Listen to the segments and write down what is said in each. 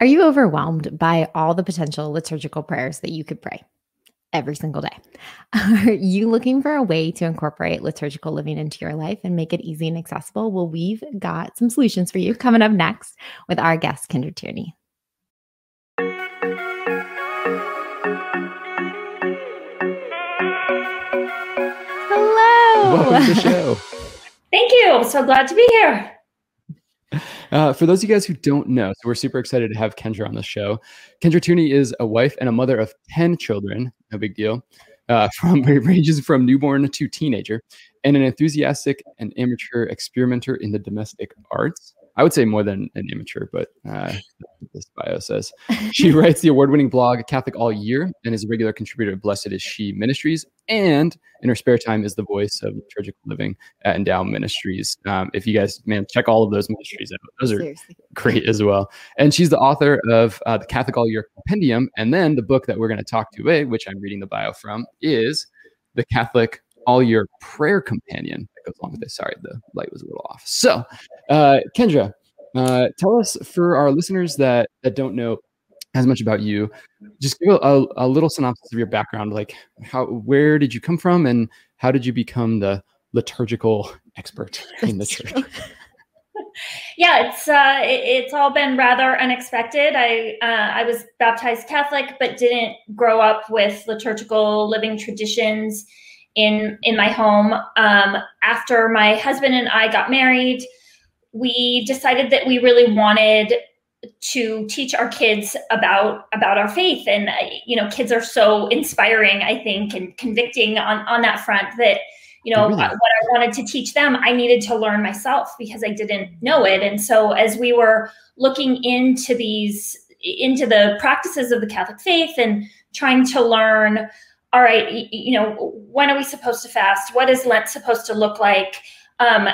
Are you overwhelmed by all the potential liturgical prayers that you could pray every single day? Are you looking for a way to incorporate liturgical living into your life and make it easy and accessible? Well, we've got some solutions for you coming up next with our guest, Kendra Tierney. Hello. Welcome to the show. Thank you. I'm so glad to be here. Uh, for those of you guys who don't know, so we're super excited to have Kendra on the show. Kendra Tierney is a wife and a mother of 10 children, no big deal, uh, from ranges from newborn to teenager, and an enthusiastic and amateur experimenter in the domestic arts. I would say more than an amateur, but uh, this bio says. She writes the award winning blog Catholic All Year and is a regular contributor to Blessed is She Ministries. And in her spare time is the voice of liturgical living at Endow Ministries. Um, if you guys, man, check all of those ministries out. Those are Seriously. great as well. And she's the author of uh, the Catholic All Year Compendium. And then the book that we're going to talk to today, which I'm reading the bio from, is the Catholic all year prayer companion that goes along with this. Sorry, the light was a little off. So, uh, Kendra, uh, tell us for our listeners that that don't know as much about you, just give a, a, little synopsis of your background. Like, how, where did you come from, and how did you become the liturgical expert in the church? yeah, it's uh, it, it's all been rather unexpected. I uh, I was baptized Catholic, but didn't grow up with liturgical living traditions in in my home. Um, after my husband and I got married, we decided that we really wanted to teach our kids about about our faith and uh, you know kids are so inspiring i think and convicting on on that front that you know really? what i wanted to teach them i needed to learn myself because i didn't know it and so as we were looking into these into the practices of the catholic faith and trying to learn all right, you know, when are we supposed to fast? What is Lent supposed to look like? Um,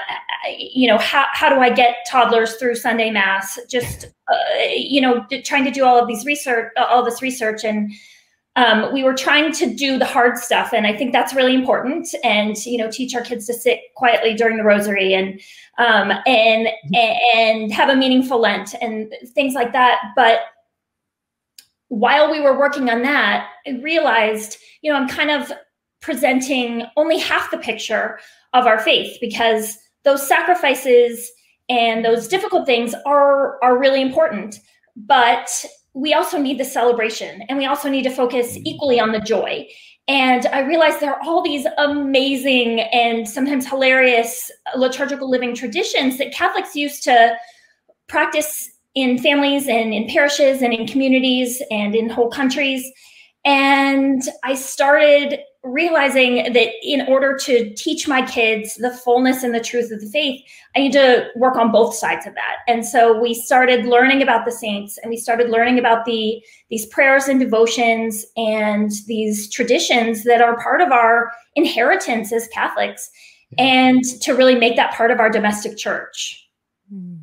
you know, how, how do I get toddlers through Sunday Mass? Just, uh, you know, trying to do all of these research, all this research. And um, we were trying to do the hard stuff. And I think that's really important. And, you know, teach our kids to sit quietly during the rosary and, um, and, and have a meaningful Lent and things like that. But while we were working on that, I realized, you know, I'm kind of presenting only half the picture of our faith because those sacrifices and those difficult things are are really important. But we also need the celebration and we also need to focus mm-hmm. equally on the joy. And I realized there are all these amazing and sometimes hilarious liturgical living traditions that Catholics used to practice in families and in parishes and in communities and in whole countries. And I started realizing that in order to teach my kids the fullness and the truth of the faith, I need to work on both sides of that. And so we started learning about the saints and we started learning about the these prayers and devotions and these traditions that are part of our inheritance as Catholics and to really make that part of our domestic church. Mm.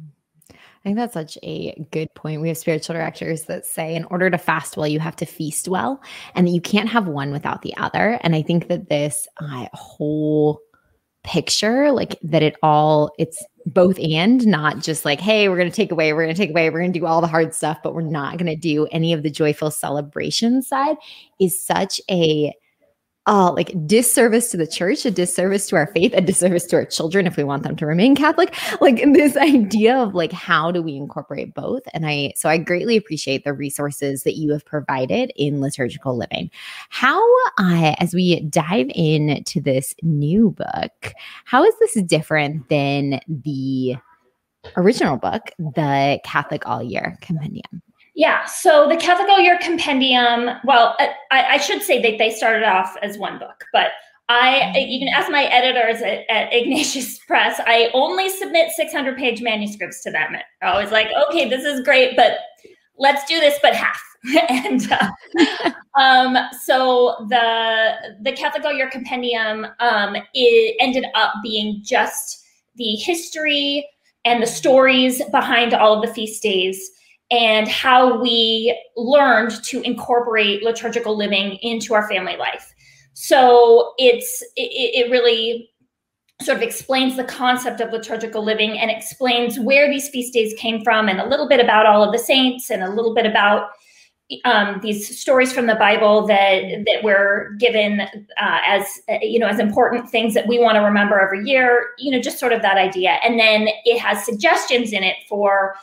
I think that's such a good point. We have spiritual directors that say, in order to fast well, you have to feast well, and that you can't have one without the other. And I think that this uh, whole picture, like that it all, it's both and, not just like, hey, we're going to take away, we're going to take away, we're going to do all the hard stuff, but we're not going to do any of the joyful celebration side, is such a uh, like disservice to the church, a disservice to our faith, a disservice to our children if we want them to remain Catholic. Like this idea of like how do we incorporate both? And I so I greatly appreciate the resources that you have provided in liturgical living. How uh, as we dive into this new book, how is this different than the original book, the Catholic All Year Compendium? Yeah. So the Catholic Year Compendium, well, I, I, should say that they started off as one book, but I, you can ask my editors at, at Ignatius Press, I only submit 600 page manuscripts to them. I was like, okay, this is great, but let's do this, but half. and uh, um, so the the Catholic Year Compendium um, it ended up being just the history and the stories behind all of the feast days and how we learned to incorporate liturgical living into our family life. So it's it, it really sort of explains the concept of liturgical living and explains where these feast days came from and a little bit about all of the saints and a little bit about um, these stories from the Bible that that we're given uh, as you know as important things that we want to remember every year. You know, just sort of that idea, and then it has suggestions in it for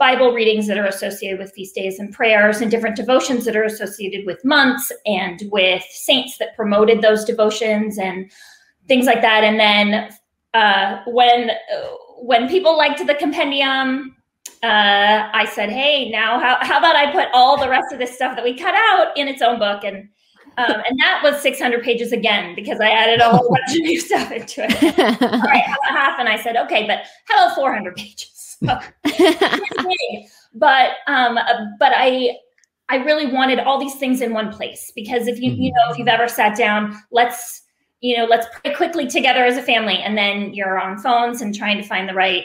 Bible readings that are associated with feast days and prayers, and different devotions that are associated with months and with saints that promoted those devotions and things like that. And then uh, when when people liked the compendium uh, I said, hey, now how, how about I put all the rest of this stuff that we cut out in its own book? And um, and that was 600 pages again because I added a whole bunch of new stuff into it. all right, half? And I said, okay, but how about 400 pages? So, but um, but I I really wanted all these things in one place because if you you know if you've ever sat down, let's you know let's pray quickly together as a family, and then you're on phones and trying to find the right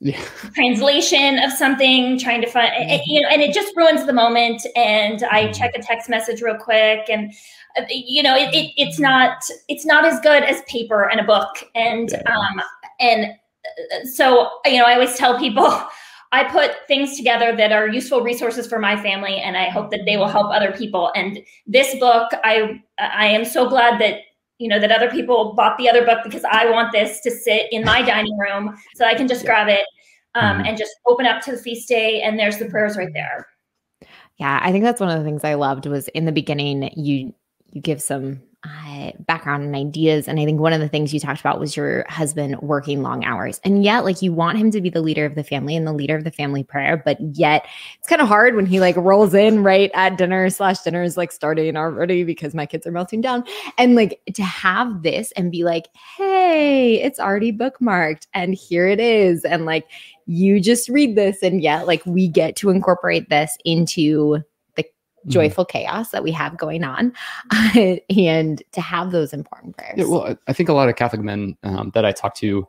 yeah. translation of something, trying to find, mm-hmm. you know, and it just ruins the moment. And I mm-hmm. check a text message real quick, and uh, you know, it, it, it's not it's not as good as paper and a book. And um, and uh, so you know, I always tell people. I put things together that are useful resources for my family, and I hope that they will help other people. And this book, I I am so glad that you know that other people bought the other book because I want this to sit in my dining room so I can just yeah. grab it um, mm-hmm. and just open up to the feast day and there's the prayers right there. Yeah, I think that's one of the things I loved was in the beginning you you give some uh, background and ideas. And I think one of the things you talked about was your husband working long hours. And yet, like, you want him to be the leader of the family and the leader of the family prayer. But yet, it's kind of hard when he like rolls in right at dinner, slash, dinner is like starting already because my kids are melting down. And like to have this and be like, hey, it's already bookmarked and here it is. And like, you just read this. And yet, like, we get to incorporate this into. Joyful mm-hmm. chaos that we have going on and to have those important prayers. Yeah, well, I think a lot of Catholic men um, that I talk to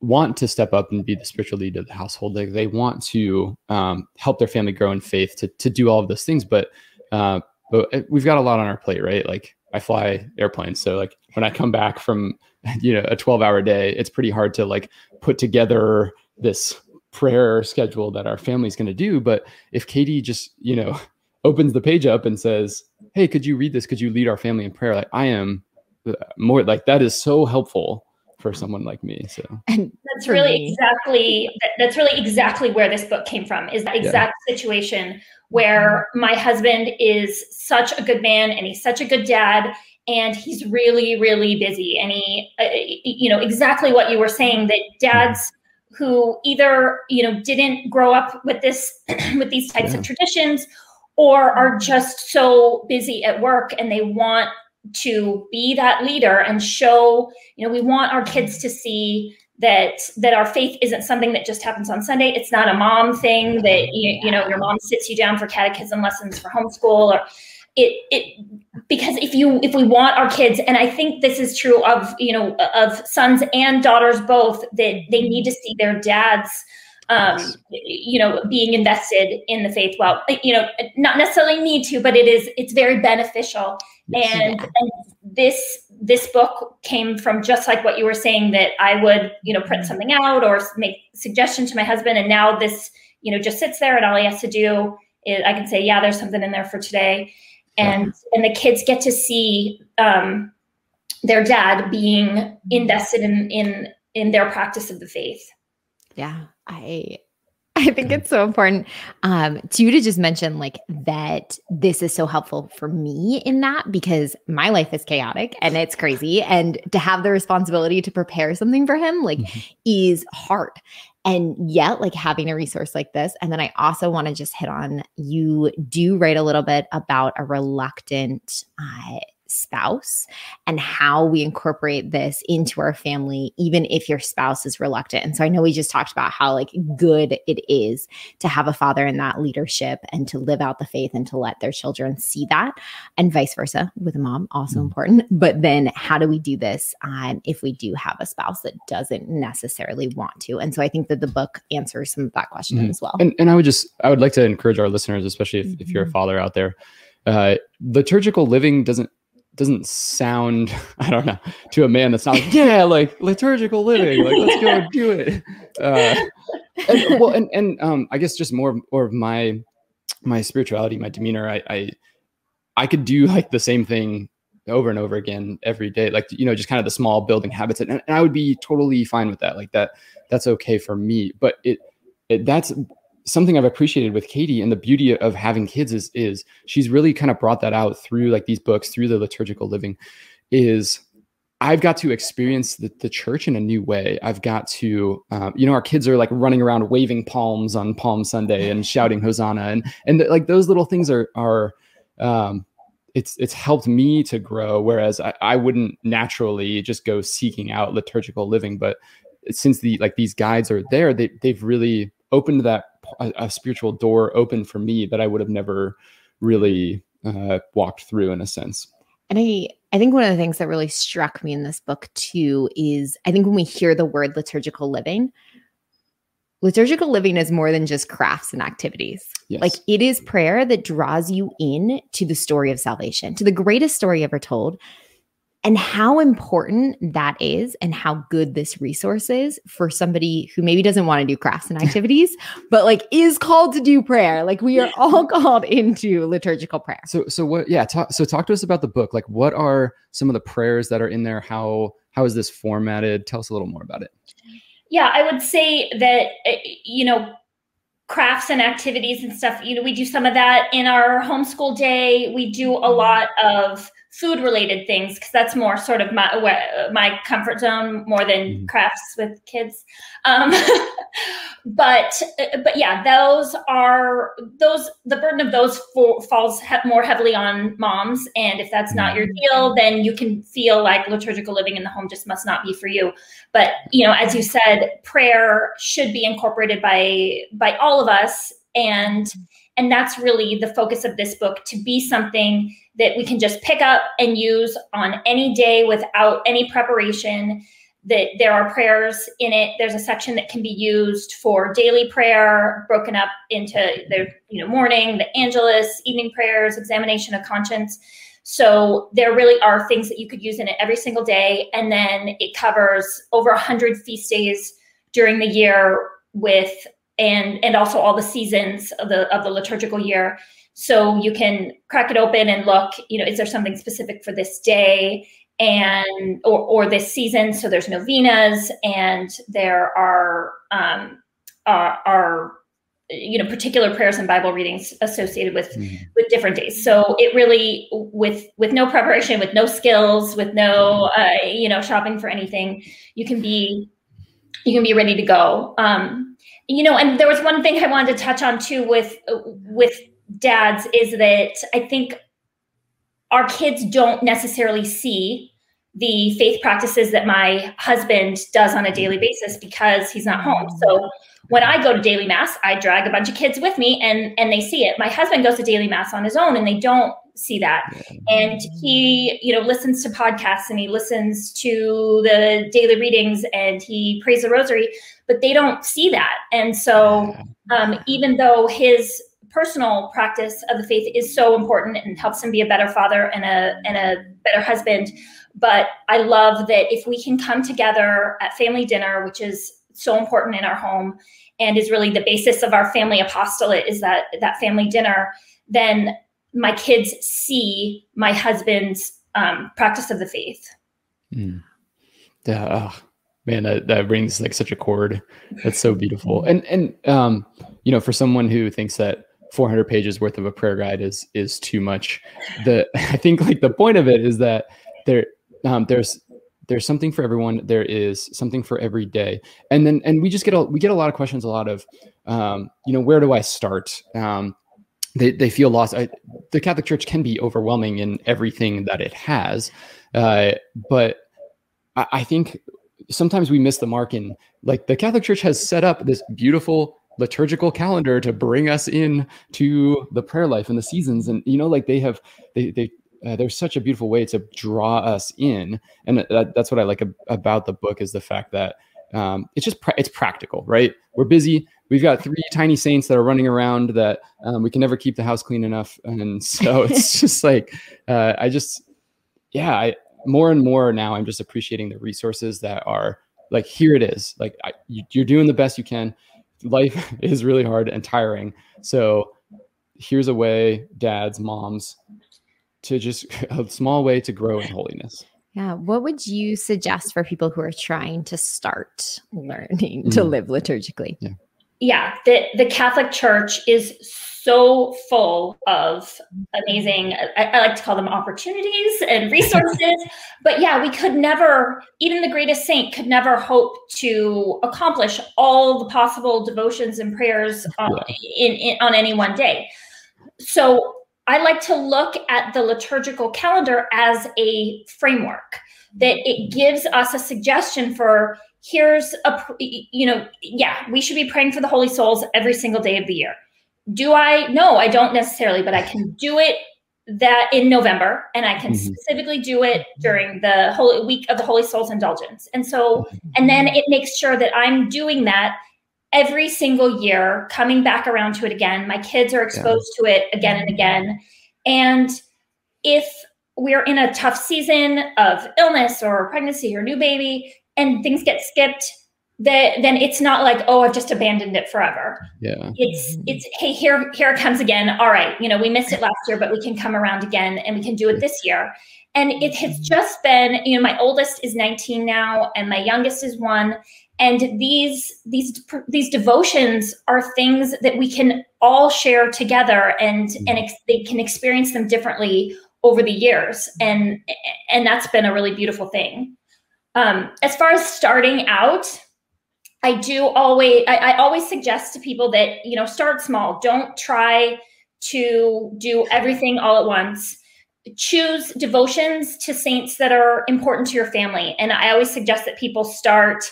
want to step up and be the spiritual lead of the household. Like they want to um, help their family grow in faith to, to do all of those things. But, uh, but uh, we've got a lot on our plate, right? Like I fly airplanes. So like when I come back from, you know, a 12 hour day, it's pretty hard to like put together this prayer schedule that our family's going to do. But if Katie just, you know, opens the page up and says, "Hey, could you read this? Could you lead our family in prayer?" Like I am uh, more like that is so helpful for someone like me. So and that's really me. exactly that's really exactly where this book came from. Is that exact yeah. situation where my husband is such a good man and he's such a good dad and he's really really busy and he uh, you know exactly what you were saying that dads who either you know didn't grow up with this with these types yeah. of traditions or are just so busy at work and they want to be that leader and show you know we want our kids to see that that our faith isn't something that just happens on sunday. It's not a mom thing that you, you know your mom sits you down for catechism lessons for homeschool or it it because if you if we want our kids and i think this is true of you know of sons and daughters both that they need to see their dads um, you know, being invested in the faith. Well, you know, not necessarily need to, but it is. It's very beneficial. Yes, and, yeah. and this this book came from just like what you were saying that I would, you know, print mm-hmm. something out or make suggestion to my husband, and now this, you know, just sits there, and all he has to do is I can say, yeah, there's something in there for today, and yeah. and the kids get to see um, their dad being invested in in in their practice of the faith. Yeah, I I think it's so important um, to you to just mention like that this is so helpful for me in that because my life is chaotic and it's crazy. And to have the responsibility to prepare something for him like mm-hmm. is hard. And yet, like having a resource like this. And then I also want to just hit on you do write a little bit about a reluctant uh, spouse and how we incorporate this into our family, even if your spouse is reluctant. And so I know we just talked about how like good it is to have a father in that leadership and to live out the faith and to let their children see that, and vice versa with a mom, also mm-hmm. important. But then how do we do this um, if we do have a spouse that doesn't necessarily want to? And so I think that the book answers some of that question mm-hmm. as well. And, and I would just, I would like to encourage our listeners, especially if, mm-hmm. if you're a mm-hmm. father out there, uh, liturgical living doesn't doesn't sound I don't know to a man that's not like yeah like liturgical living like let's go do it. Uh, and, well, and and um, I guess just more more of my my spirituality, my demeanor. I I I could do like the same thing over and over again every day like you know just kind of the small building habits and, and i would be totally fine with that like that that's okay for me but it, it that's something I've appreciated with Katie and the beauty of having kids is is she's really kind of brought that out through like these books through the liturgical living is I've got to experience the, the church in a new way. I've got to, um, you know, our kids are like running around waving palms on Palm Sunday and shouting Hosanna, and and like those little things are are, um, it's it's helped me to grow. Whereas I, I wouldn't naturally just go seeking out liturgical living, but since the like these guides are there, they they've really opened that a, a spiritual door open for me that I would have never really uh, walked through in a sense. And I, I think one of the things that really struck me in this book too is I think when we hear the word liturgical living, liturgical living is more than just crafts and activities. Yes. Like it is prayer that draws you in to the story of salvation, to the greatest story ever told, and how important that is and how good this resource is for somebody who maybe doesn't want to do crafts and activities but like is called to do prayer. Like we are all called into liturgical prayer. So so what yeah talk, so talk to us about the book. Like what are some of the prayers that are in there? How how is this formatted? Tell us a little more about it. Yeah i would say that eh, you know crafts and activities and stuff you know we do some of that in our homeschool day. We do a lot of food related things because that's more sort of my my comfort zone more than mm-hmm. crafts with kids um, but but yeah those are those the burden of those for, falls he- more heavily on moms and if that's not your mm-hmm. deal then you can feel like liturgical living in the home just must not be for you but you know as you said prayer should be incorporated by by all of us and and that's really the focus of this book to be something that we can just pick up and use on any day without any preparation that there are prayers in it. There's a section that can be used for daily prayer broken up into the you know morning the angelus evening prayers examination of conscience. So there really are things that you could use in it every single day. And then it covers over 100 feast days during the year with and and also all the seasons of the of the liturgical year. So you can crack it open and look you know is there something specific for this day and or, or this season? So there's novenas and there are um are, are you know particular prayers and bible readings associated with mm-hmm. with different days. So it really with with no preparation with no skills with no uh, you know shopping for anything you can be you can be ready to go. Um you know and there was one thing i wanted to touch on too with with dads is that i think our kids don't necessarily see the faith practices that my husband does on a daily basis because he's not home. So when i go to daily mass i drag a bunch of kids with me and and they see it. My husband goes to daily mass on his own and they don't see that. And he you know listens to podcasts and he listens to the daily readings and he prays the rosary but they don't see that. And so um, even though his personal practice of the faith is so important and helps him be a better father and a and a better husband but i love that if we can come together at family dinner which is so important in our home and is really the basis of our family apostolate is that that family dinner then my kids see my husband's um, practice of the faith. Mm. Yeah, oh, man, that, that brings like such a chord. That's so beautiful. And and um, you know, for someone who thinks that 400 pages worth of a prayer guide is is too much, the I think like the point of it is that there um, there's there's something for everyone. There is something for every day, and then and we just get a we get a lot of questions. A lot of um, you know, where do I start? Um, they, they feel lost. I, the Catholic Church can be overwhelming in everything that it has, uh, but I, I, think sometimes we miss the mark in like the Catholic Church has set up this beautiful liturgical calendar to bring us in to the prayer life and the seasons, and you know, like they have they they. Uh, there's such a beautiful way to draw us in, and that, that's what I like ab- about the book is the fact that um, it's just pra- it's practical, right? We're busy we've got three tiny saints that are running around that um, we can never keep the house clean enough and so it's just like uh, i just yeah, I more and more now I'm just appreciating the resources that are like here it is. Like I, you, you're doing the best you can. Life is really hard and tiring. So here's a way, dads, moms, to just a small way to grow in holiness. Yeah. What would you suggest for people who are trying to start learning mm. to live liturgically? Yeah. Yeah. The, the Catholic Church is so full of amazing, I, I like to call them opportunities and resources. but yeah, we could never, even the greatest saint could never hope to accomplish all the possible devotions and prayers on, yeah. in, in, on any one day. So I like to look at the liturgical calendar as a framework that it gives us a suggestion for here's a you know yeah we should be praying for the holy souls every single day of the year do I? No, I don't necessarily, but I can do it that in November, and I can mm-hmm. specifically do it during the Holy Week of the Holy Souls Indulgence. And so, and then it makes sure that I'm doing that every single year, coming back around to it again. My kids are exposed yeah. to it again and again. And if we're in a tough season of illness or pregnancy or new baby, and things get skipped, that then it's not like oh i've just abandoned it forever. Yeah. It's it's hey here here it comes again. All right you know we missed it last year but we can come around again and we can do it this year. And it has just been you know my oldest is 19 now and my youngest is one. And these these these devotions are things that we can all share together and mm-hmm. and ex- they can experience them differently over the years. And and that's been a really beautiful thing um, as far as starting out I do always I, I, always suggest to people that you know start small. Don't try to do everything all at once. Choose devotions to saints that are important to your family. And I always suggest that people start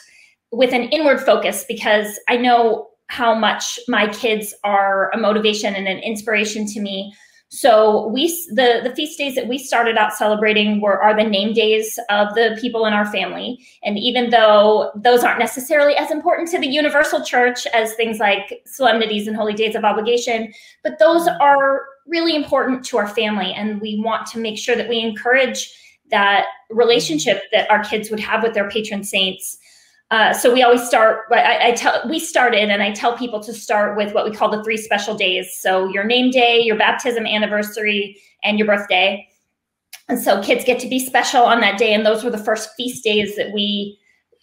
with an inward focus because I know how much my kids are a motivation and an inspiration to me so we the the feast days that we started out celebrating were are the name days of the people in our family. And even though those aren't necessarily as important to the universal church as things like solemnities and holy days of obligation, but those are really important to our family and we want to make sure that we encourage that relationship that our kids would have with their patron saints uh, so we always start. I, I tell we started, and I tell people to start with what we call the three special days. So your name day, your baptism anniversary, and your birthday. And so kids get to be special on that day, and those were the first feast days that we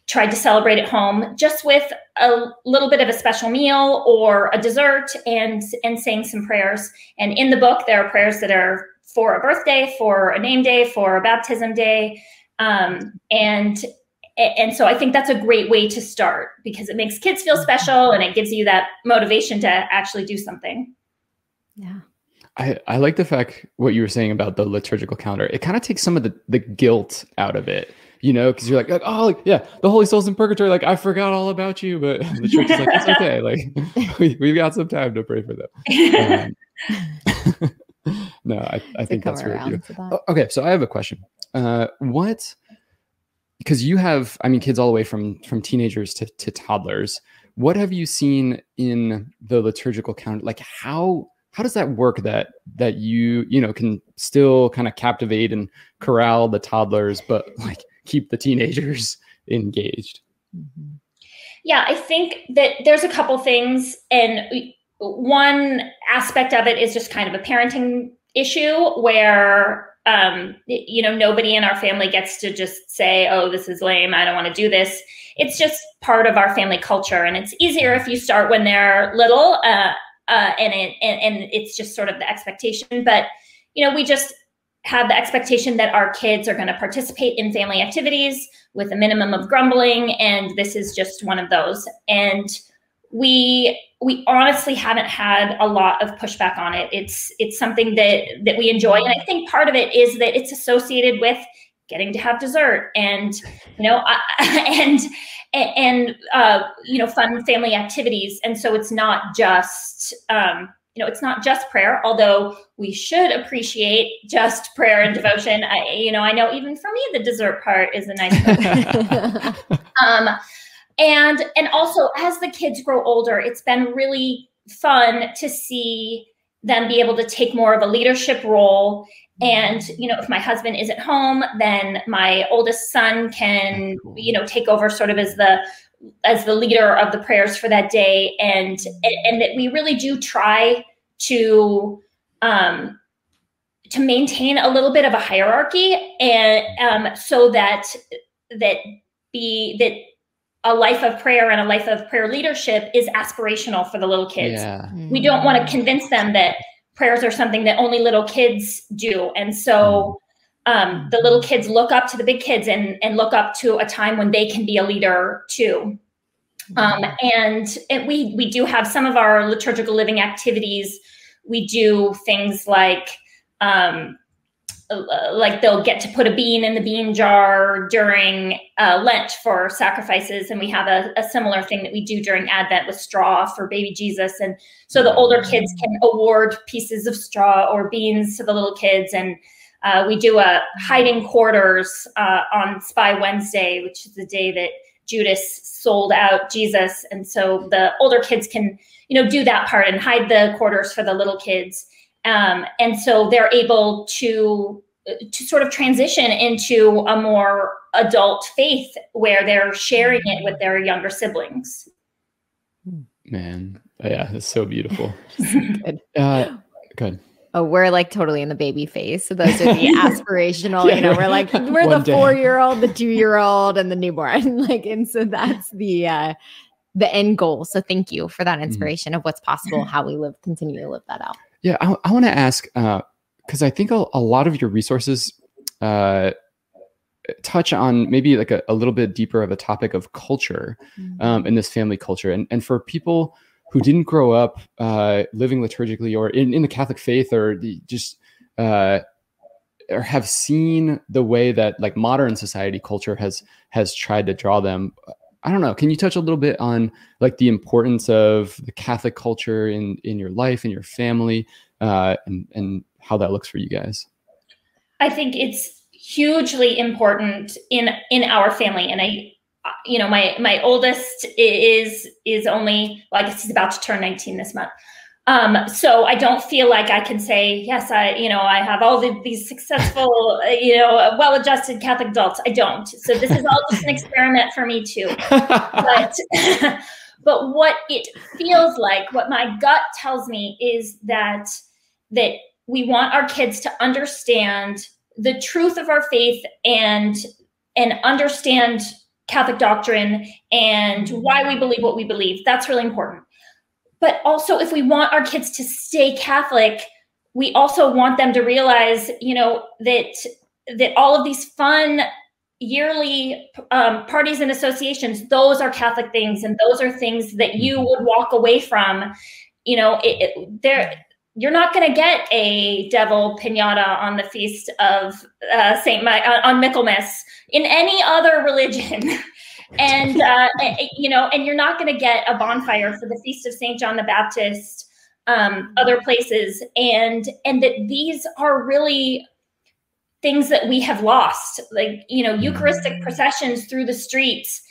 tried to celebrate at home, just with a little bit of a special meal or a dessert, and and saying some prayers. And in the book, there are prayers that are for a birthday, for a name day, for a baptism day, um, and and so I think that's a great way to start because it makes kids feel special and it gives you that motivation to actually do something. Yeah. I, I like the fact what you were saying about the liturgical calendar. It kind of takes some of the, the guilt out of it, you know, because you're like, oh, like, yeah, the Holy Soul's in purgatory. Like, I forgot all about you, but the church is like, it's okay. Like, we, we've got some time to pray for them. Um, no, I, I think that's really beautiful. That. Oh, okay, so I have a question. Uh, what because you have i mean kids all the way from from teenagers to, to toddlers. What have you seen in the liturgical count like how how does that work that that you you know can still kind of captivate and corral the toddlers but like keep the teenagers engaged? Mm-hmm. yeah i think that there's a couple things and one aspect of it is just kind of a parenting issue where um, you know, nobody in our family gets to just say, oh, this is lame. I don't want to do this. It's just part of our family culture. And it's easier if you start when they're little uh, uh, and, it, and, and it's just sort of the expectation. But, you know, we just have the expectation that our kids are going to participate in family activities with a minimum of grumbling. And this is just one of those. And we we honestly haven't had a lot of pushback on it. It's it's something that that we enjoy, and I think part of it is that it's associated with getting to have dessert and you know and and uh, you know fun family activities, and so it's not just um, you know it's not just prayer although we should appreciate just prayer and devotion. I you know i know even for me the dessert part is a nice um and and also as the kids grow older it's been really fun to see them be able to take more of a leadership role. And you know if my husband isn't home then my oldest son can you know take over sort of as the as the leader of the prayers for that day. And and that we really do try to um to maintain a little bit of a hierarchy and um so that that be that a life of prayer and a life of prayer leadership is aspirational for the little kids. Yeah. We don't want to convince them that prayers are something that only little kids do. And so um, the little kids look up to the big kids and, and look up to a time when they can be a leader too. Um, and, and we, we do have some of our liturgical living activities. We do things like um, like they'll get to put a bean in the bean jar during uh, Lent for sacrifices, and we have a, a, similar thing that we do during Advent with straw for baby Jesus, and so the older kids can award pieces of straw or beans to the little kids, and uh, we do a hiding quarters uh, on Spy Wednesday, which is the day that Judas sold out Jesus, and so the older kids can you know do that part and hide the quarters for the little kids um, and so they're able to to sort of transition into a more adult faith where they're sharing it with their younger siblings. Man, yeah, it's so beautiful. good. Uh, good. Oh, we're like totally in the baby phase. So those are the aspirational, yeah, you know, we're like, we're the four year old, the two year old, and the newborn. like, and so that's the uh the end goal. So thank you for that mm-hmm. inspiration mm-hmm. of what's possible, how we live, continue to live that out. Yeah, I, I want to ask because uh, I think a, a, lot of your resources uh, touch on maybe like a, a, little bit deeper of a topic of culture mm-hmm. um, in this family culture, and and for people who didn't grow up uh, living liturgically or in, in the Catholic faith or the, just uh, or have seen the way that like modern society culture has has tried to draw them I don't know. Can you touch a little bit on like the importance of the Catholic culture in in your life and your family, uh, and and how that looks for you guys? I think it's hugely important in in our family, and I, you know, my my oldest is is only well, I guess he's about to turn nineteen this month. Um, so I don't feel like I can say, yes, I, you know, I have all the, these successful, you know, well-adjusted Catholic adults. I don't. So this is all just an experiment for me too. But, but what it feels like, what my gut tells me is that, that we want our kids to understand the truth of our faith and, and understand Catholic doctrine and why we believe what we believe. That's really important. But also, if we want our kids to stay Catholic, we also want them to realize, you know, that that all of these fun yearly um, parties and associations, those are Catholic things, and those are things that you mm-hmm. would walk away from. You know, it, it, there you're not going to get a devil pinata on the feast of uh, Saint My uh, on Michaelmas in any other religion. And uh, you know, and you're not going to get a bonfire for the feast of Saint John the Baptist, um, other places, and and that these are really things that we have lost, like you know, Eucharistic mm. processions through the streets.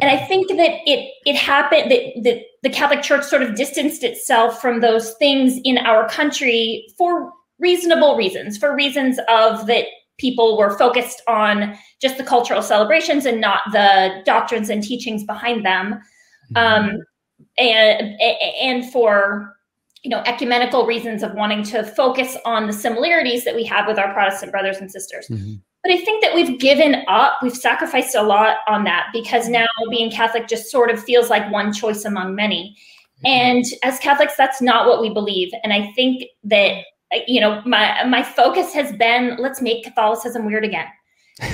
And I think that it it happened that, that the Catholic Church sort of distanced itself from those things in our country for reasonable reasons, for reasons of that people were focused on just the cultural celebrations and not the doctrines and teachings behind them mm-hmm. um, and and for you know ecumenical reasons of wanting to focus on the similarities that we have with our protestant brothers and sisters mm-hmm. but i think that we've given up we've sacrificed a lot on that because now being catholic just sort of feels like one choice among many mm-hmm. and as catholics that's not what we believe and i think that you know, my my focus has been let's make Catholicism weird again.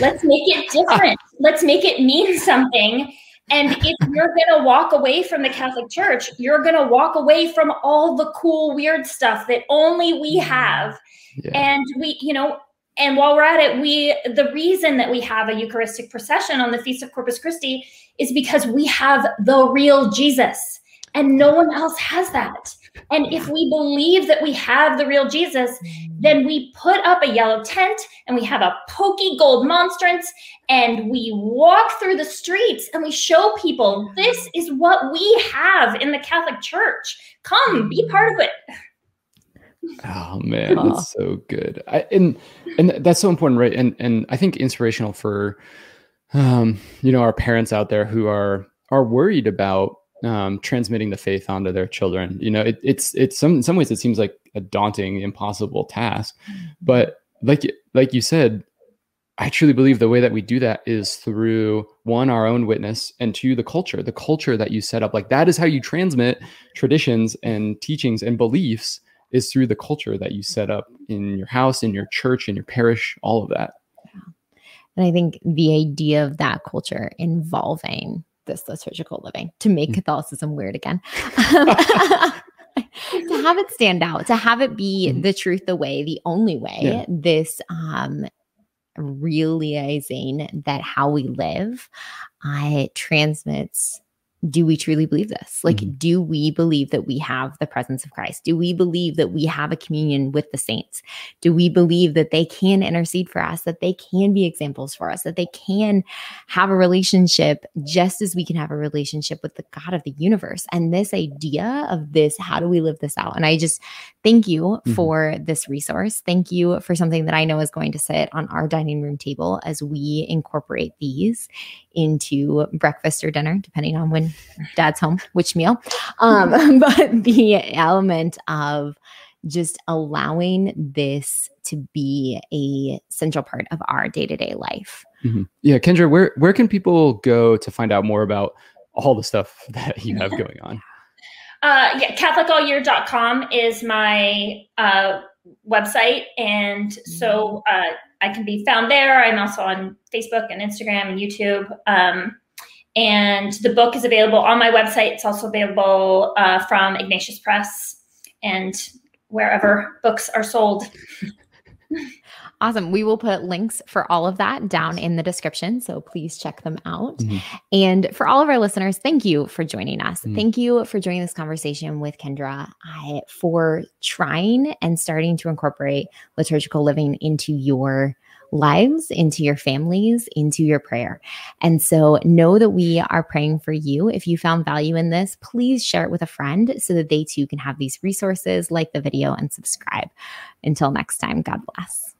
Let's make it different. let's make it mean something. And if you're going to walk away from the Catholic Church, you're going to walk away from all the cool, weird stuff that only we mm-hmm. have. Yeah. And we, you know, and while we're at it, we, the reason that we have a Eucharistic procession on the Feast of Corpus Christi is because we have the real Jesus and no one else has that. And if we believe that we have the real Jesus, then we put up a yellow tent and we have a pokey gold monstrance and we walk through the streets and we show people this is what we have in the Catholic Church. Come, be part of it. Oh man, that's so good. I, and and that's so important, right? And and I think inspirational for um, you know, our parents out there who are are worried about um, transmitting the faith onto their children. You know, it, it's it's some in some ways it seems like a daunting, impossible task, mm-hmm. but like like you said, I truly believe the way that we do that is through one, our own witness, and two, the culture, the culture that you set up. Like that is how you transmit traditions and teachings and beliefs is through the culture that you set up in your house, in your church, in your parish, all of that. Yeah. And I think the idea of that culture involving this liturgical living to make mm-hmm. Catholicism weird again. to have it stand out, to have it be mm-hmm. the truth, the way, the only way, yeah. this um realizing that how we live uh, transmits do we truly believe this? Like, mm-hmm. do we believe that we have the presence of Christ? Do we believe that we have a communion with the saints? Do we believe that they can intercede for us, that they can be examples for us, that they can have a relationship just as we can have a relationship with the God of the universe? And this idea of this, how do we live this out? And I just thank you mm-hmm. for this resource. Thank you for something that I know is going to sit on our dining room table as we incorporate these into breakfast or dinner, depending on when dad's home, which meal. Um, but the element of just allowing this to be a central part of our day-to-day life. Mm-hmm. Yeah, Kendra, where where can people go to find out more about all the stuff that you have going on? Uh, yeah, CatholicAllYear.com is my uh, website, and so mm-hmm. uh, I can be found there. I'm also on Facebook and Instagram and YouTube. Um, and the book is available on my website. It's also available uh, from Ignatius Press and wherever books are sold. Awesome. We will put links for all of that down in the description. So please check them out. Mm-hmm. And for all of our listeners, thank you for joining us. Mm-hmm. Thank you for joining this conversation with Kendra I, for trying and starting to incorporate liturgical living into your lives, into your families, into your prayer. And so know that we are praying for you. If you found value in this, please share it with a friend so that they too can have these resources, like the video, and subscribe. Until next time, God bless.